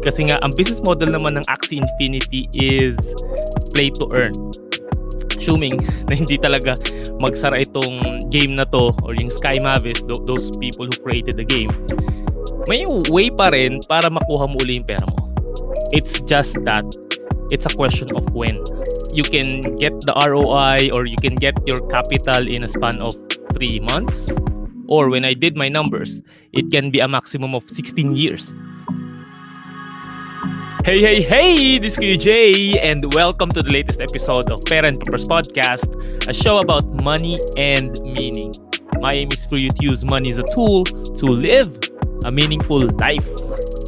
Kasi nga, ang business model naman ng Axie Infinity is play to earn. Assuming na hindi talaga magsara itong game na to or yung Sky Mavis, th- those people who created the game, may way pa rin para makuha mo uli yung pera mo. It's just that it's a question of when. You can get the ROI or you can get your capital in a span of 3 months. Or when I did my numbers, it can be a maximum of 16 years. Hey, hey, hey! This is Jay, and welcome to the latest episode of Parent Purpose Podcast, a show about money and meaning. My aim is for you to use money as a tool to live a meaningful life.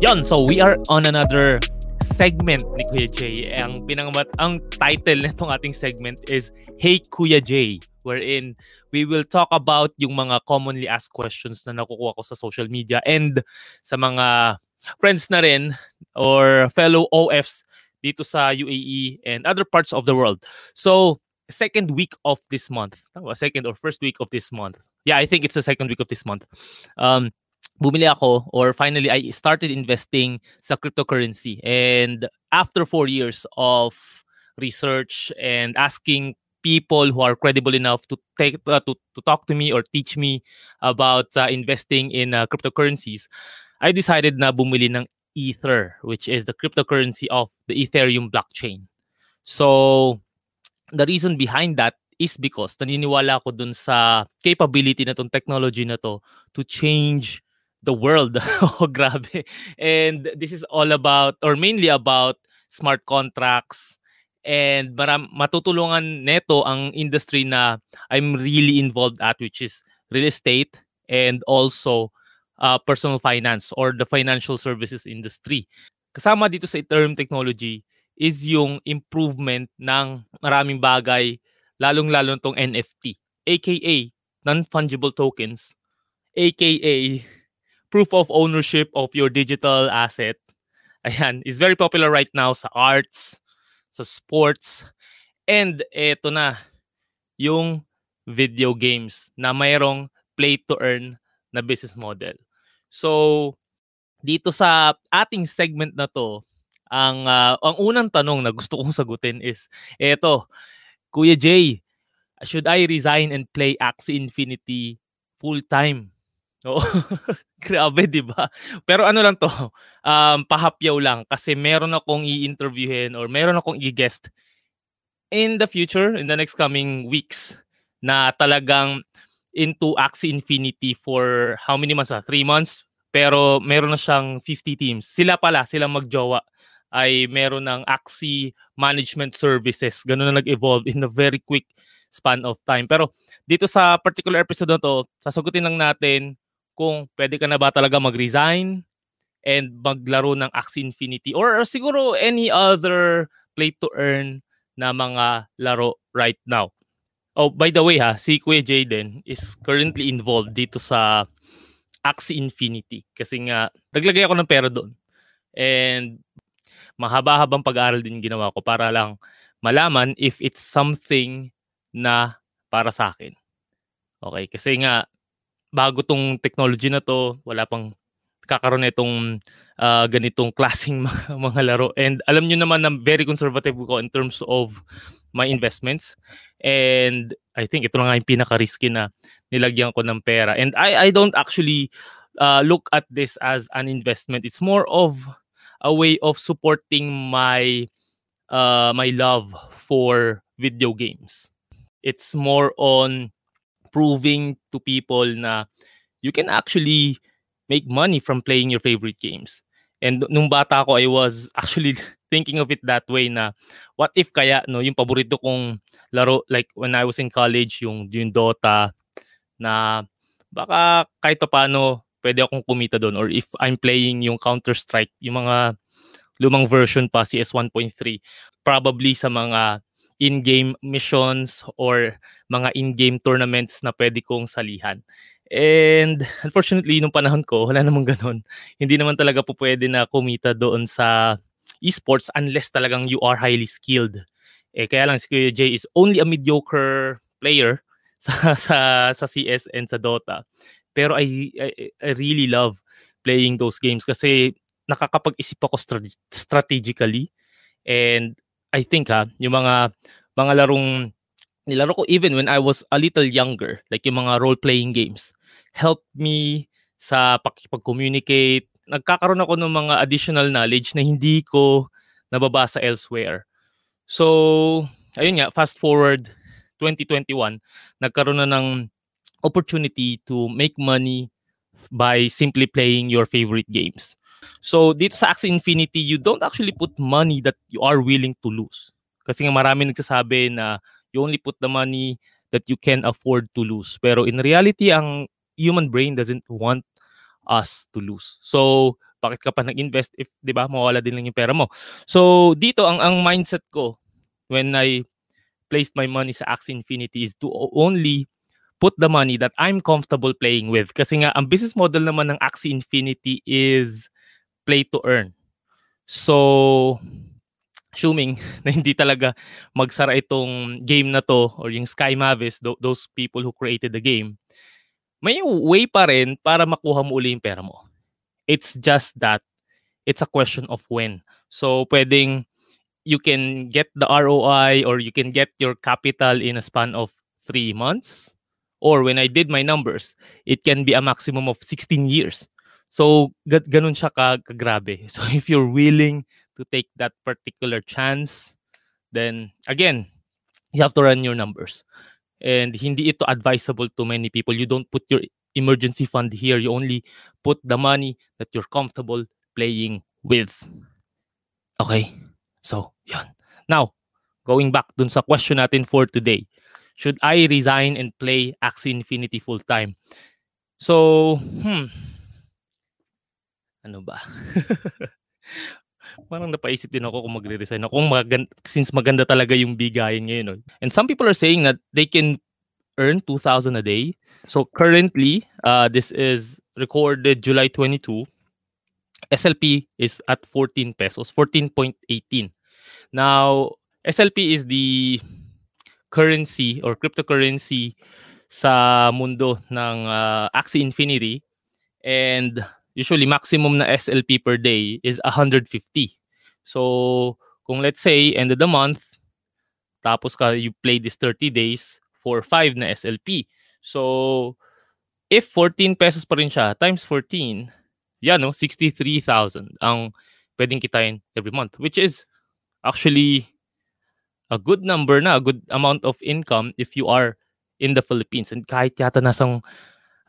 Yon, so we are on another segment ni Kuya Jay. Ang pinangamat ang title nitong ating segment is Hey Kuya Jay, wherein we will talk about yung mga commonly asked questions na nakukuha ko sa social media and sa mga friends na rin or fellow OFs dito sa UAE and other parts of the world. So, second week of this month. Second or first week of this month. Yeah, I think it's the second week of this month. Um, bumili ako or finally I started investing sa cryptocurrency. And after four years of research and asking people who are credible enough to take uh, to, to talk to me or teach me about uh, investing in uh, cryptocurrencies, I decided na bumili ng Ether, which is the cryptocurrency of the Ethereum blockchain. So, the reason behind that is because naniniwala ako dun sa capability na tong technology na to to change the world. oh, grabe. And this is all about, or mainly about smart contracts, and maram matutulungan neto ang industry na I'm really involved at, which is real estate and also uh, personal finance or the financial services industry. Kasama dito sa Ethereum technology is yung improvement ng maraming bagay, lalong-lalo tong NFT, aka non-fungible tokens, aka proof of ownership of your digital asset. Ayan, is very popular right now sa arts, sa sports, and eto na, yung video games na mayroong play to earn na business model. So, dito sa ating segment na to, ang uh, ang unang tanong na gusto kong sagutin is eto, Kuya Jay, should I resign and play Axie Infinity full time? Oo. Grabe, 'di ba? Pero ano lang 'to, um pahapyaw lang kasi meron akong i-interviewin or meron akong i-guest in the future, in the next coming weeks na talagang into Axie Infinity for how many months? Ah? Three months? Pero meron na siyang 50 teams. Sila pala, sila magjowa ay meron ng Axie Management Services. Ganun na nag-evolve in a very quick span of time. Pero dito sa particular episode na to, sasagutin lang natin kung pwede ka na ba talaga mag-resign and maglaro ng Axie Infinity or siguro any other play to earn na mga laro right now. Oh, by the way ha, si Kuya Jaden is currently involved dito sa Axie Infinity kasi nga naglagay ako ng pera doon. And mahaba-habang pag-aaral din ginawa ko para lang malaman if it's something na para sa akin. Okay, kasi nga bago tong technology na to, wala pang kakaroon itong uh, ganitong klasing mga, mga laro. And alam nyo naman na very conservative ko in terms of my investments. And I think ito na nga yung pinaka-risky na nilagyan ko ng pera. And I, I don't actually uh, look at this as an investment. It's more of a way of supporting my uh, my love for video games. It's more on proving to people na you can actually make money from playing your favorite games. And nung bata ko, I was actually thinking of it that way na what if kaya no yung paborito kong laro like when I was in college yung yung Dota na baka kahit pa paano pwede akong kumita doon or if I'm playing yung Counter Strike yung mga lumang version pa CS 1.3 probably sa mga in-game missions or mga in-game tournaments na pwede kong salihan. And unfortunately, nung panahon ko, wala namang ganun. Hindi naman talaga po pwede na kumita doon sa esports unless talagang you are highly skilled. Eh, kaya lang si Kuya Jay is only a mediocre player sa, sa, sa CS and sa Dota. Pero I, I, I really love playing those games kasi nakakapag-isip ako strate- strategically and I think ha, yung mga mga larong nilaro ko even when I was a little younger, like yung mga role-playing games, helped me sa pakikipag-communicate. Nagkakaroon ako ng mga additional knowledge na hindi ko nababasa elsewhere. So, ayun nga, fast forward 2021, nagkaroon na ng opportunity to make money by simply playing your favorite games. So, dito sa Axie Infinity, you don't actually put money that you are willing to lose. Kasi nga marami nagsasabi na you only put the money that you can afford to lose. Pero in reality, ang human brain doesn't want us to lose. So, bakit ka pa nag-invest if, 'di ba, mawala din lang yung pera mo. So, dito ang ang mindset ko when I placed my money sa Axie Infinity is to only put the money that I'm comfortable playing with. Kasi nga, ang business model naman ng Axie Infinity is play to earn. So, assuming na hindi talaga magsara itong game na to or yung Sky Mavis, th- those people who created the game, may way pa rin para makuha mo uli yung pera mo. It's just that it's a question of when. So pwedeng you can get the ROI or you can get your capital in a span of three months. Or when I did my numbers, it can be a maximum of 16 years. So, ganun siya ka, kagrabe. So, if you're willing to take that particular chance, then again, you have to run your numbers. And hindi ito advisable to many people. You don't put your emergency fund here. You only put the money that you're comfortable playing with. Okay? So, yun. Now, going back dun sa question natin for today. Should I resign and play Axie Infinity full time? So, hmm. Ano ba? parang napaisip din ako kung magre-resign ako. Kung maganda, since maganda talaga yung bigayan ngayon. No? And some people are saying that they can earn 2,000 a day. So currently, uh, this is recorded July 22. SLP is at 14 pesos, 14.18. Now, SLP is the currency or cryptocurrency sa mundo ng uh, Axie Infinity and usually maximum na SLP per day is 150. So, kung let's say end of the month, tapos ka you play this 30 days for 5 na SLP. So, if 14 pesos pa rin siya, times 14, yan no, 63,000 ang pwedeng kitain every month, which is actually a good number na, a good amount of income if you are in the Philippines. And kahit yata nasang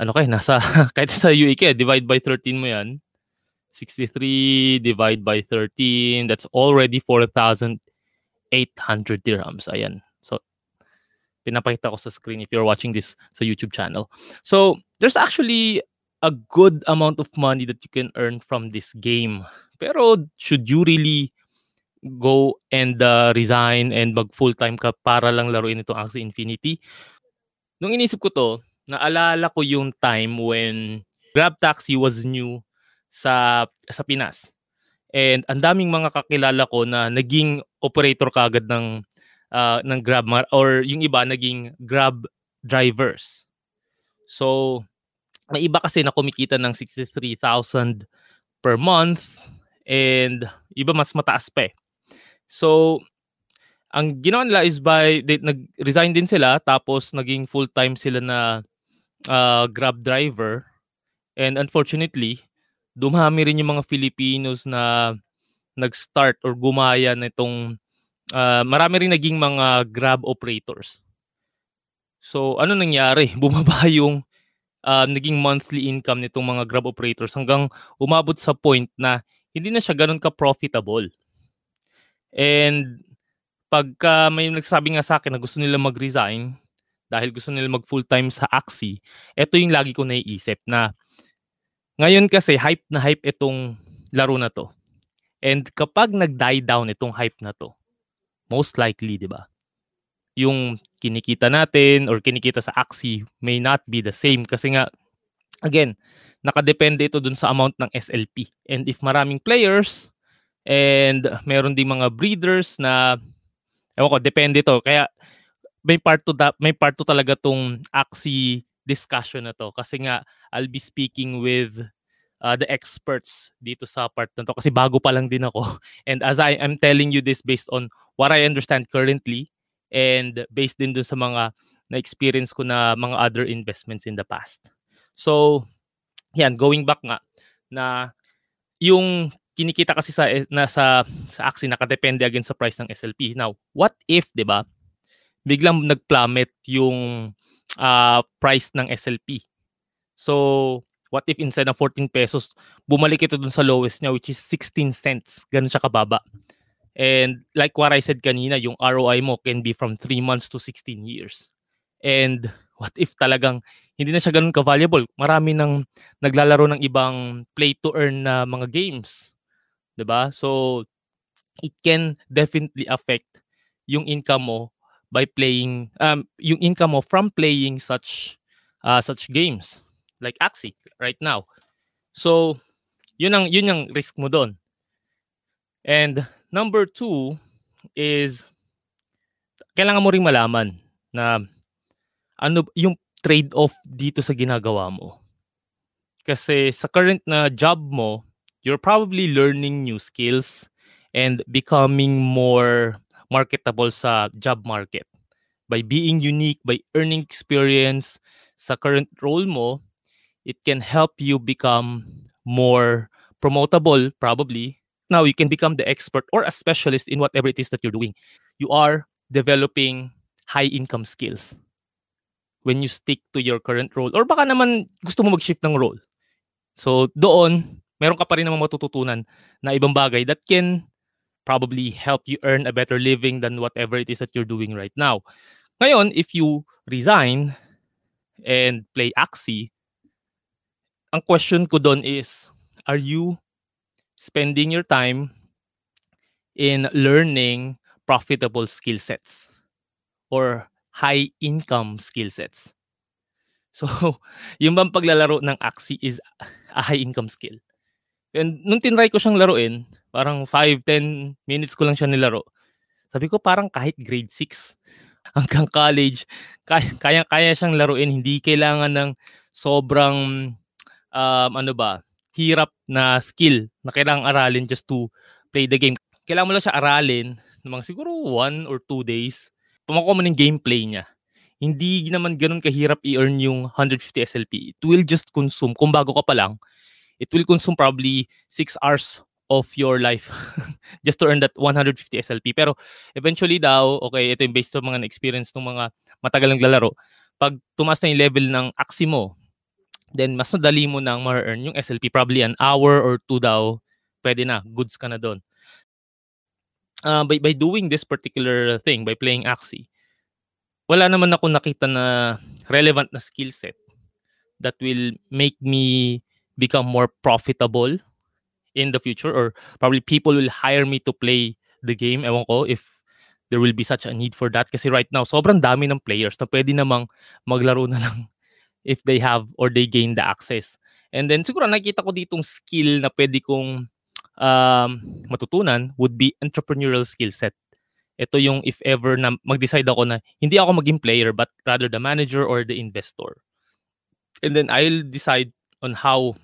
ano kay nasa kahit sa UAK, divide by 13 mo yan. 63 divide by 13, that's already 4,800 dirhams. Ayan. So, pinapakita ko sa screen if you're watching this sa YouTube channel. So, there's actually a good amount of money that you can earn from this game. Pero, should you really go and uh, resign and mag full-time ka para lang laruin itong Axie Infinity? Nung inisip ko to, naalala ko yung time when Grab Taxi was new sa sa Pinas. And ang daming mga kakilala ko na naging operator kagad ng uh, ng Grab or yung iba naging Grab drivers. So may iba kasi na kumikita ng 63,000 per month and iba mas mataas pa. Eh. So ang ginawa nila is by they, nag-resign din sila tapos naging full-time sila na uh, Grab driver. And unfortunately, dumami rin yung mga Filipinos na nag-start or gumaya nitong uh, marami rin naging mga Grab operators. So, ano nangyari? Bumaba yung uh, naging monthly income nitong mga Grab operators hanggang umabot sa point na hindi na siya ganun ka-profitable. And pagka may nagsasabi nga sa akin na gusto nila mag-resign, dahil gusto nila mag full-time sa Axie, ito yung lagi ko naiisip na ngayon kasi hype na hype itong laro na to. And kapag nag-die down itong hype na to, most likely, di ba? Yung kinikita natin or kinikita sa Axie may not be the same kasi nga, again, nakadepende ito dun sa amount ng SLP. And if maraming players and meron ding mga breeders na ewan ko, depende to. Kaya may part to that may part to talaga tong Axie discussion na to kasi nga I'll be speaking with uh, the experts dito sa part na to kasi bago pa lang din ako. And as I am telling you this based on what I understand currently and based din dun sa mga na-experience ko na mga other investments in the past. So, yan, going back nga na yung kinikita kasi sa na sa sa Axie nakadepende again sa price ng SLP. Now, what if, 'di ba? Biglang nag-plummet yung uh, price ng SLP. So, what if instead of 14 pesos, bumalik ito dun sa lowest niya which is 16 cents. Ganun siya kababa. And like what I said kanina, yung ROI mo can be from 3 months to 16 years. And what if talagang hindi na siya ganun ka-valuable? Marami nang naglalaro ng ibang play to earn na mga games. 'Di ba? So it can definitely affect yung income mo by playing um yung income mo from playing such uh, such games like Axie right now. So, yun ang yun ang risk mo doon. And number two is kailangan mo ring malaman na ano yung trade-off dito sa ginagawa mo. Kasi sa current na job mo, you're probably learning new skills and becoming more marketable sa job market. By being unique, by earning experience sa current role mo, it can help you become more promotable probably. Now you can become the expert or a specialist in whatever it is that you're doing. You are developing high income skills when you stick to your current role or baka naman gusto mo mag-shift ng role. So doon meron ka pa rin naman matututunan na ibang bagay that can probably help you earn a better living than whatever it is that you're doing right now ngayon if you resign and play Axie ang question ko doon is, are you spending your time in learning profitable skill sets or high income skill sets? So, yung bang paglalaro ng Axie is a high income skill. And nung tinry ko siyang laruin, parang 5-10 minutes ko lang siya nilaro. Sabi ko parang kahit grade 6 hanggang college, kaya, kaya siyang laruin. Hindi kailangan ng sobrang um, ano ba, hirap na skill na kailangang aralin just to play the game. Kailangan mo lang siya aralin ng mga siguro one or two days. Pamakuha mo ng gameplay niya. Hindi naman ganun kahirap i-earn yung 150 SLP. It will just consume, kung bago ka pa lang, it will consume probably 6 hours of your life just to earn that 150 SLP. Pero eventually daw, okay, ito yung based sa mga experience ng mga matagal naglalaro. Pag tumaas na yung level ng Axie mo, then mas madali mo nang ma-earn yung SLP. Probably an hour or two daw, pwede na, goods ka na doon. Uh, by, by doing this particular thing, by playing Axie, wala naman ako nakita na relevant na skill set that will make me become more profitable in the future or probably people will hire me to play the game. Ewan ko if there will be such a need for that kasi right now sobrang dami ng players na pwede namang maglaro na lang if they have or they gain the access. And then siguro nakita ko ditong skill na pwede kong um, matutunan would be entrepreneurial skill set. Ito yung if ever na mag-decide ako na hindi ako maging player but rather the manager or the investor. And then I'll decide on how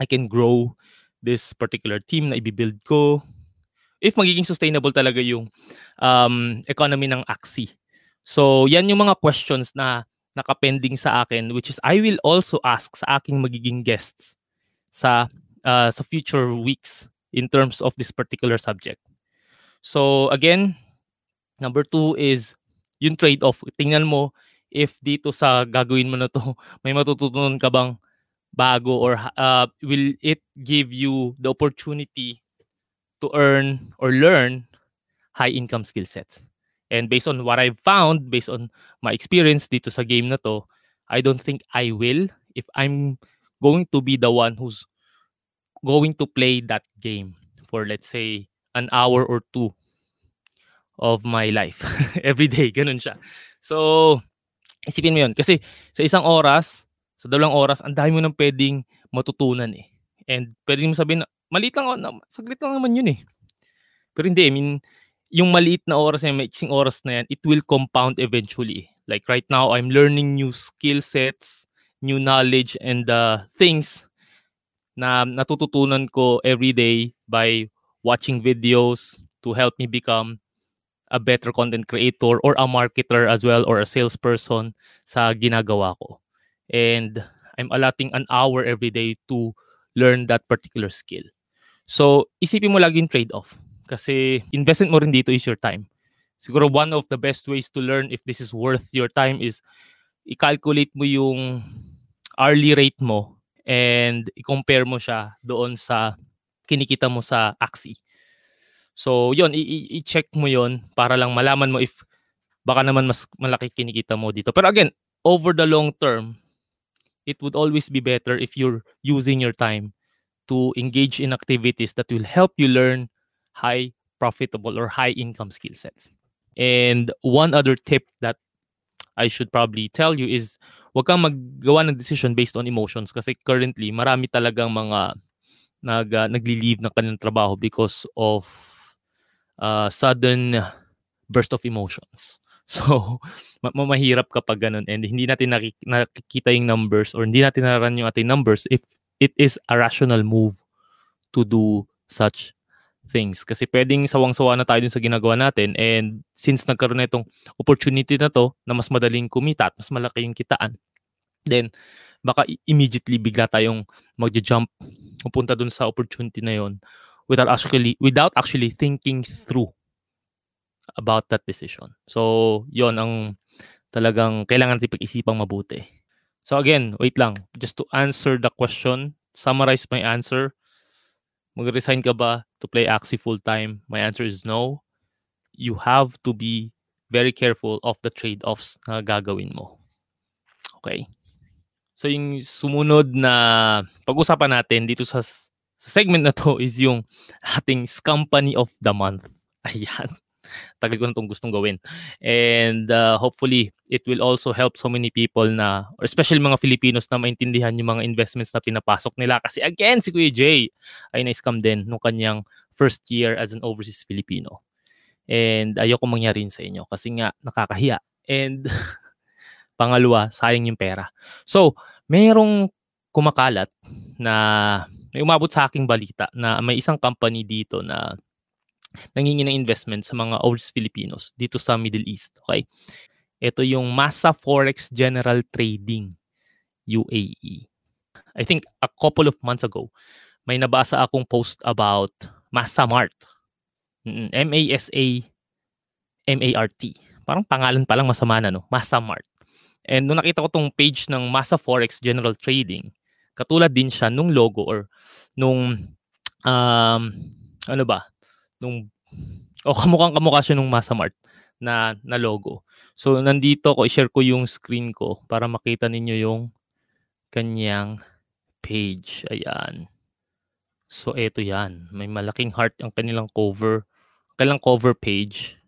I can grow this particular team na i-build ko. If magiging sustainable talaga yung um, economy ng Axie. So, yan yung mga questions na nakapending sa akin which is I will also ask sa aking magiging guests sa uh, sa future weeks in terms of this particular subject. So again, number two is yung trade-off. Tingnan mo if dito sa gagawin mo na to, may matututunan ka bang bago or uh, will it give you the opportunity to earn or learn high income skill sets. And based on what I've found, based on my experience dito sa game na to, I don't think I will if I'm going to be the one who's going to play that game for let's say an hour or two of my life every day ganun siya so isipin mo yun kasi sa isang oras sa dalawang oras ang dami mo nang pwedeng matutunan eh and pwede mo sabihin maliit lang saglit lang naman yun eh pero hindi I mean yung maliit na oras na maiksing oras na yan, it will compound eventually. Like right now, I'm learning new skill sets, new knowledge, and uh, things na natututunan ko every day by watching videos to help me become a better content creator or a marketer as well or a salesperson sa ginagawa ko. And I'm allotting an hour every day to learn that particular skill. So, isipin mo laging trade-off. Kasi investment mo rin dito is your time. Siguro one of the best ways to learn if this is worth your time is i-calculate mo yung hourly rate mo and i-compare mo siya doon sa kinikita mo sa Axie. So, yon i-check mo yon para lang malaman mo if baka naman mas malaki kinikita mo dito. Pero again, over the long term, it would always be better if you're using your time to engage in activities that will help you learn high profitable or high income skill sets. And one other tip that I should probably tell you is wag kang maggawa ng decision based on emotions kasi currently marami talagang mga nag uh, nagli-leave ng kanilang trabaho because of uh, sudden burst of emotions. So, ma- mahirap kapag ganun and hindi natin nakik- nakikita yung numbers or hindi natin nararan yung ating numbers if it is a rational move to do such things. Kasi pwedeng sawang-sawa na tayo dun sa ginagawa natin and since nagkaroon na itong opportunity na to na mas madaling kumita at mas malaki yung kitaan, then baka immediately bigla tayong magja-jump pupunta dun sa opportunity na yon without actually without actually thinking through about that decision. So, yon ang talagang kailangan natin pag-isipang mabuti. So again, wait lang. Just to answer the question, summarize my answer. Mag-resign ka ba to play Axie full-time? My answer is no. You have to be very careful of the trade-offs na gagawin mo. Okay? So yung sumunod na pag-usapan natin dito sa, sa segment na to is yung ating company of the month. Ayan. Tagal ko na itong gustong gawin. And uh, hopefully, it will also help so many people na, or especially mga Filipinos na maintindihan yung mga investments na pinapasok nila. Kasi again, si Kuya Jay ay na-scam din nung kanyang first year as an overseas Filipino. And ayoko mangyari sa inyo kasi nga nakakahiya. And pangalawa, sayang yung pera. So, mayroong kumakalat na may umabot sa aking balita na may isang company dito na nangingi ng investment sa mga overseas Filipinos dito sa Middle East. Okay? Ito yung Massa Forex General Trading UAE. I think a couple of months ago, may nabasa akong post about Massa Mart. M-A-S-A M-A-R-T. Parang pangalan pa lang masama na, no? Massa Mart. And nung nakita ko tong page ng Massa Forex General Trading, katulad din siya nung logo or nung um, ano ba, nung o oh, kamukhang kamukha siya nung Masamart na na logo. So nandito ko i-share ko yung screen ko para makita ninyo yung kanyang page. Ayan. So eto 'yan. May malaking heart ang kanilang cover. Kanilang cover page.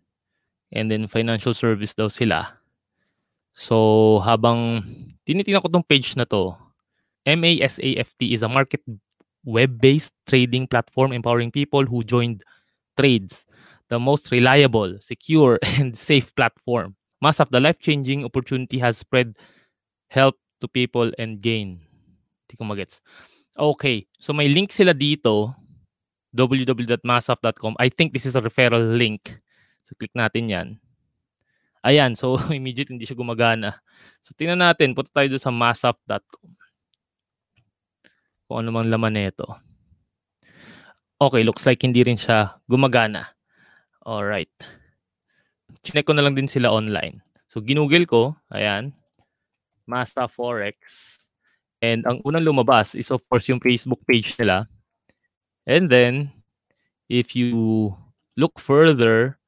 And then financial service daw sila. So habang tinitingnan ko tong page na to, MASAFT is a market web-based trading platform empowering people who joined trades, the most reliable, secure, and safe platform. Mass of the life-changing opportunity has spread help to people and gain. Hindi ko magets. Okay, so may link sila dito, www.massaf.com. I think this is a referral link. So click natin yan. Ayan, so immediately hindi siya gumagana. So tingnan natin, punta tayo sa massaf.com. Kung ano mang laman nito. Okay, looks like hindi rin siya gumagana. Alright. Chinek ko na lang din sila online. So, ginugel ko, ayan, Masta Forex. And ang unang lumabas is of course yung Facebook page nila. And then, if you look further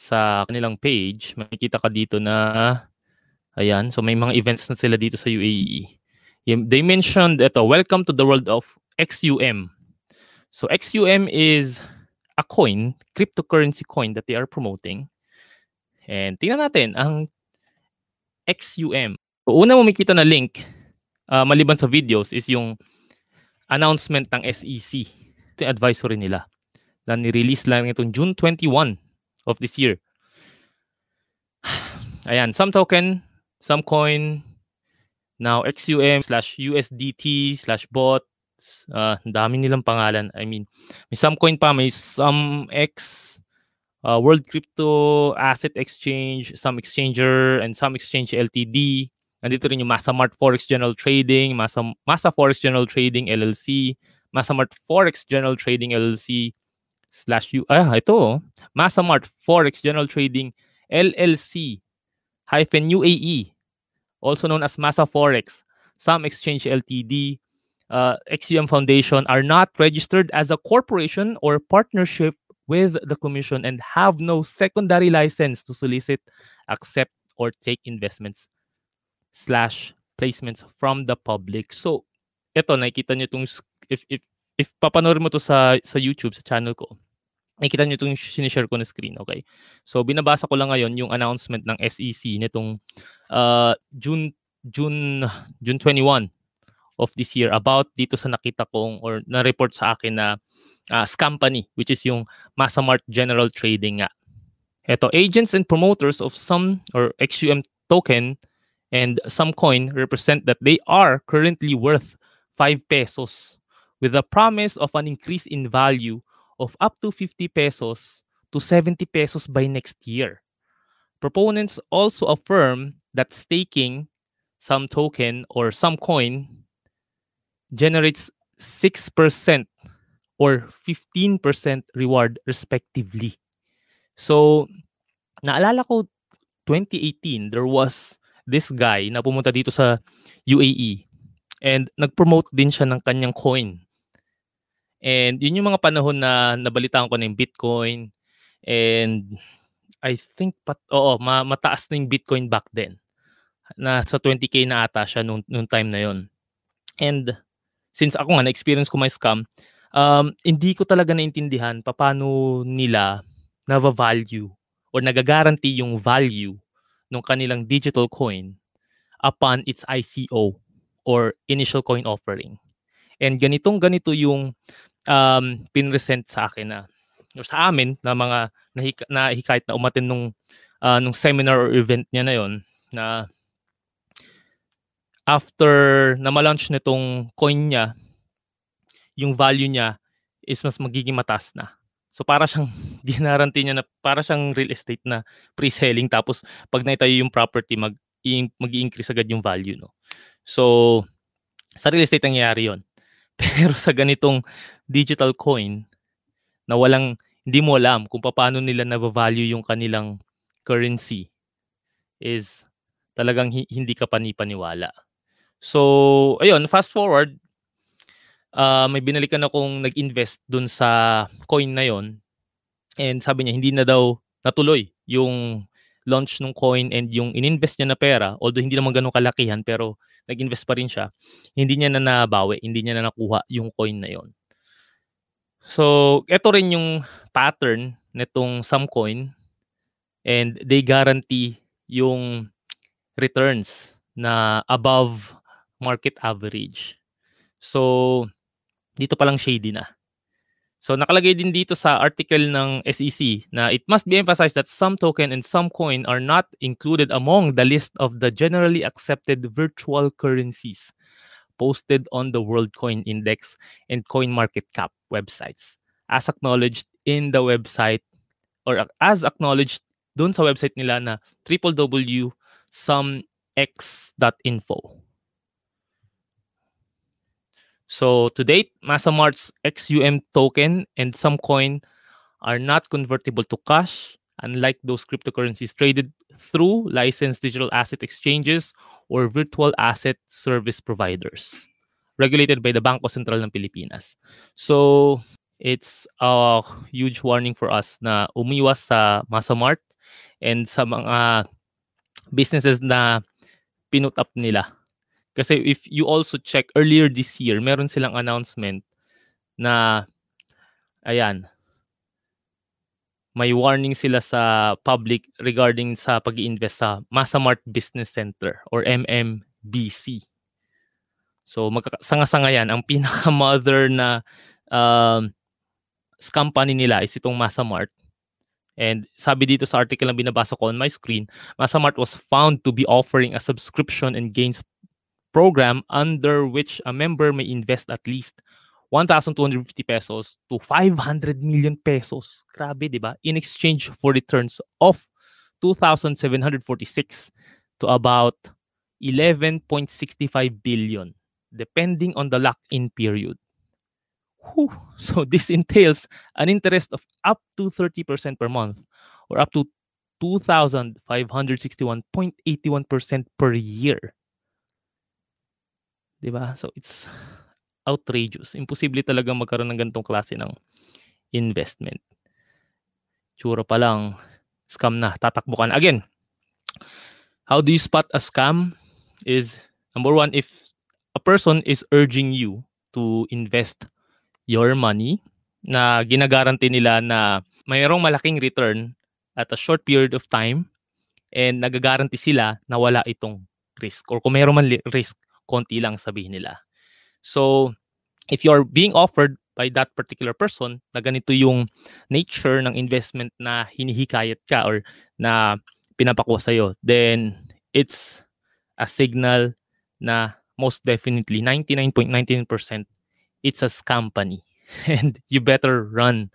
sa kanilang page, makikita ka dito na, ayan, so may mga events na sila dito sa UAE. They mentioned ito, welcome to the world of XUM. So XUM is a coin, cryptocurrency coin that they are promoting. And tingnan natin ang XUM. So, una mo makita na link uh, maliban sa videos is yung announcement ng SEC. Ito yung advisory nila na ni-release lang itong June 21 of this year. Ayan, some token, some coin, now XUM slash USDT slash bot Uh, dami nilang pangalan. I mean, may Sumcoin pa, may SumX, uh, World Crypto Asset Exchange, Some Exchanger, and Some Exchange Ltd. Nandito rin yung Masamart Forex General Trading, Masa, Masa Forex General Trading LLC, Masamart Forex General Trading LLC, slash U, ah, ito, oh. Masamart Forex General Trading LLC, hyphen UAE, also known as Masa Forex, Some Exchange Ltd, uh, XUM Foundation are not registered as a corporation or partnership with the commission and have no secondary license to solicit, accept, or take investments slash placements from the public. So, ito, nakikita nyo itong, if, if, if papanoorin mo to sa, sa YouTube, sa channel ko, nakikita nyo itong sinishare ko na screen, okay? So, binabasa ko lang ngayon yung announcement ng SEC nitong uh, June, June, June 21 of this year about dito sa nakita kong or na-report sa akin na uh, company which is yung Masamart General Trading nga. Ito, agents and promoters of some or XUM token and some coin represent that they are currently worth 5 pesos with the promise of an increase in value of up to 50 pesos to 70 pesos by next year. Proponents also affirm that staking some token or some coin generates 6% or 15% reward respectively. So, naalala ko 2018, there was this guy na pumunta dito sa UAE and nag-promote din siya ng kanyang coin. And yun yung mga panahon na nabalitaan ko na yung Bitcoin and I think pat oo, ma- mataas na yung Bitcoin back then. Na sa 20k na ata siya nung, nung time na yon. And since ako nga na-experience ko may scam, um, hindi ko talaga naintindihan paano nila na-value or nagagaranti yung value ng kanilang digital coin upon its ICO or initial coin offering. And ganitong ganito yung um, pinresent sa akin na or sa amin na mga nahika, na hikayat na umatin nung uh, nung seminar or event niya na yon na after na ma-launch nitong coin niya, yung value niya is mas magiging mataas na. So para siyang ginaranti niya na para siyang real estate na pre-selling tapos pag naitayo yung property mag mag-increase agad yung value no. So sa real estate nangyayari 'yon. Pero sa ganitong digital coin na walang hindi mo alam kung paano nila na-value yung kanilang currency is talagang hindi ka panipaniwala. So, ayun, fast forward, uh, may binalikan akong nag-invest dun sa coin na yon and sabi niya hindi na daw natuloy yung launch ng coin and yung ininvest niya na pera, although hindi naman ganun kalakihan pero nag-invest pa rin siya, hindi niya na nabawi, hindi niya na nakuha yung coin na yon. So, ito rin yung pattern nitong some coin and they guarantee yung returns na above market average. So, dito pa lang shady na. So nakalagay din dito sa article ng SEC na it must be emphasized that some token and some coin are not included among the list of the generally accepted virtual currencies posted on the World Coin Index and CoinMarketCap websites as acknowledged in the website or as acknowledged doon sa website nila na www.sumx.info. So to date, Masamart's XUM token and some coin are not convertible to cash, unlike those cryptocurrencies traded through licensed digital asset exchanges or virtual asset service providers regulated by the Bangko Sentral ng Pilipinas. So it's a huge warning for us na umiwas sa Masamart and sa mga businesses na pinut up nila kasi if you also check earlier this year, meron silang announcement na ayan, may warning sila sa public regarding sa pag invest sa Masamart Business Center or MMBC. So magkasanga-sanga yan. Ang pinaka-mother na um, company nila is itong Masamart. And sabi dito sa article na binabasa ko on my screen, Masamart was found to be offering a subscription and gains program under which a member may invest at least 1,250 pesos to 500 million pesos. Grabe, di ba? In exchange for returns of 2,746 to about 11.65 billion, depending on the lock-in period. Whew. So this entails an interest of up to 30% per month or up to 2,561.81% per year. Diba? So it's outrageous. Imposible talaga magkaroon ng ganitong klase ng investment. Tsura pa lang, scam na, tatakbo ka na. Again, how do you spot a scam? Is number one, if a person is urging you to invest your money na ginagaranti nila na mayroong malaking return at a short period of time and nagagaranti sila na wala itong risk or kung mayroong man risk, konti lang sabihin nila. So, if you're being offered by that particular person na ganito yung nature ng investment na hinihikayat ka or na pinapakuha sa'yo, then it's a signal na most definitely 99.99% it's a company and you better run.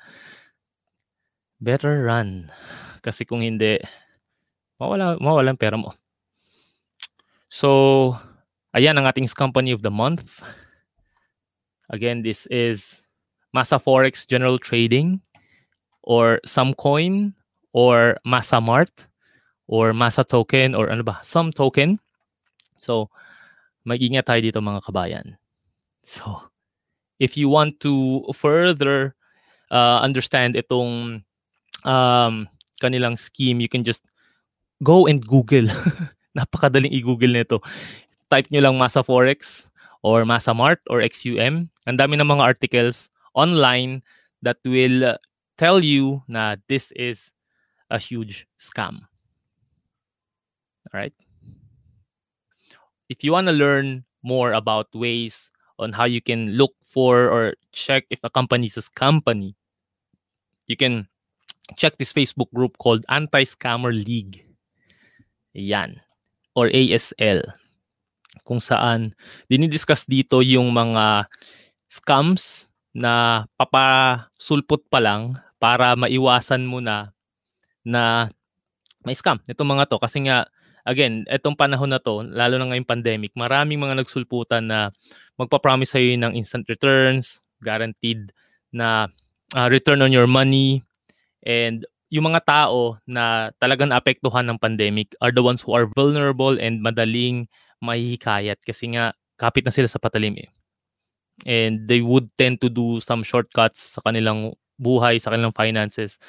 Better run. Kasi kung hindi, mawala, mawala ang pera mo. So, ayan ang ating company of the month. Again, this is Masa Forex General Trading or Coin or Masa Mart or Masa Token or ano ba, some token. So, mag-ingat tayo dito mga kabayan. So, if you want to further uh, understand itong um, kanilang scheme, you can just go and Google. Napakadaling i-Google nito. Type nyo lang Masa Forex or Masa Mart or XUM. Ang dami ng mga articles online that will tell you na this is a huge scam. All right? If you want to learn more about ways on how you can look for or check if a company is a company, you can check this Facebook group called Anti-Scammer League. Yan. Or ASL. Kung saan dinidiscuss dito yung mga scams na papasulpot pa lang para maiwasan mo na na may scam. Nitong mga to kasi nga again, etong panahon na to, lalo na ngayong pandemic, maraming mga nagsulputan na magpa-promise sa'yo ng instant returns, guaranteed na uh, return on your money, and yung mga tao na talagang naapektuhan ng pandemic are the ones who are vulnerable and madaling mahihikayat kasi nga kapit na sila sa patalim eh. And they would tend to do some shortcuts sa kanilang buhay, sa kanilang finances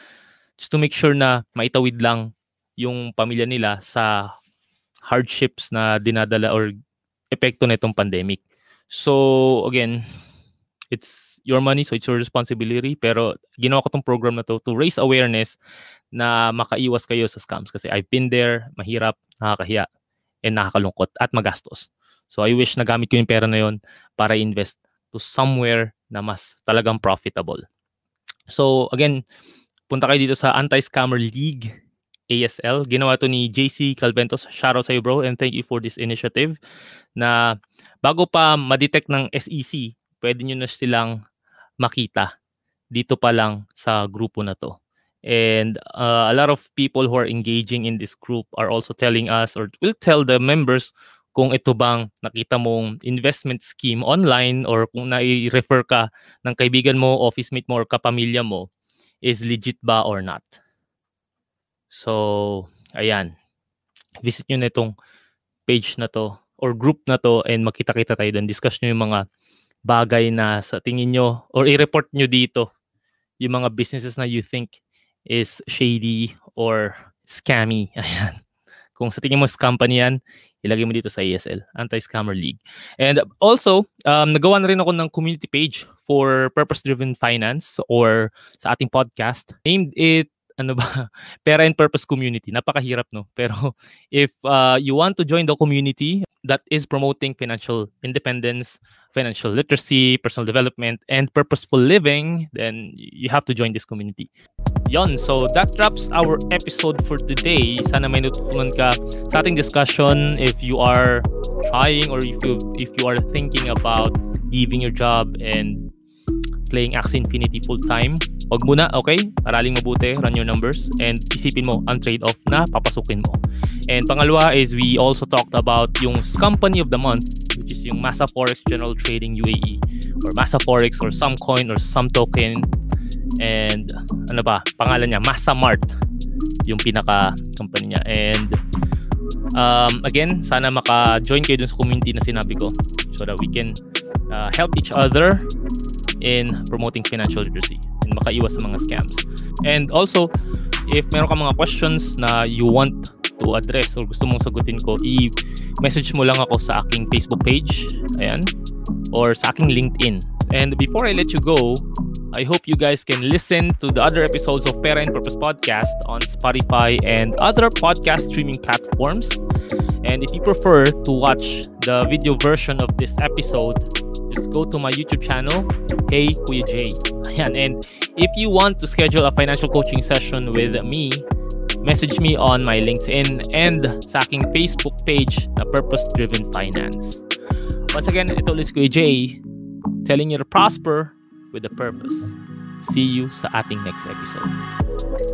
just to make sure na maitawid lang yung pamilya nila sa hardships na dinadala or epekto na itong pandemic. So, again, it's your money, so it's your responsibility. Pero ginawa ko tong program na to to raise awareness na makaiwas kayo sa scams. Kasi I've been there, mahirap, nakakahiya, and nakakalungkot at magastos. So I wish na gamit ko yung pera na yon para invest to somewhere na mas talagang profitable. So again, punta kayo dito sa Anti-Scammer League ASL. Ginawa to ni JC Calventos. Shoutout sa iyo bro and thank you for this initiative na bago pa ma-detect ng SEC, pwede nyo na silang makita dito pa lang sa grupo na to. And uh, a lot of people who are engaging in this group are also telling us or will tell the members kung ito bang nakita mong investment scheme online or kung nai-refer ka ng kaibigan mo, office mate mo, or kapamilya mo is legit ba or not. So, ayan. Visit nyo na itong page na to or group na to and makita-kita tayo doon. Discuss nyo yung mga bagay na sa tingin nyo or i-report nyo dito yung mga businesses na you think is shady or scammy. Ayan. Kung sa tingin mo scam pa niyan, ilagay mo dito sa ASL, Anti-Scammer League. And also, um, nagawa na rin ako ng community page for purpose-driven finance or sa ating podcast. Named it ano ba, pera and purpose community. Napakahirap, no? Pero if uh, you want to join the community that is promoting financial independence, financial literacy, personal development, and purposeful living, then you have to join this community. Yon, so that wraps our episode for today. Sana may natutunan ka sa ating discussion if you are trying or if you if you are thinking about leaving your job and playing Axie Infinity full time. Huwag muna, okay? Araling mabuti, run your numbers, and isipin mo ang trade-off na papasukin mo. And pangalawa is we also talked about yung company of the month, which is yung Masa Forex General Trading UAE, or Masa Forex, or some coin, or some token. And ano ba, pangalan niya, Masa Mart, yung pinaka-company niya. And um, again, sana maka-join kayo dun sa community na sinabi ko so that we can uh, help each other in promoting financial literacy and makaiwas sa mga scams. And also, if meron ka mga questions na you want to address or gusto mong sagutin ko, i-message mo lang ako sa aking Facebook page, ayan, or sa aking LinkedIn. And before I let you go, I hope you guys can listen to the other episodes of and Purpose Podcast on Spotify and other podcast streaming platforms. And if you prefer to watch the video version of this episode, just go to my YouTube channel, Hey Kuya J. Ayan, and if you want to schedule a financial coaching session with me, message me on my LinkedIn and sa aking Facebook page na Purpose Driven Finance. Once again, ito ulit si Kuya J, telling you to prosper with a purpose. See you sa ating next episode.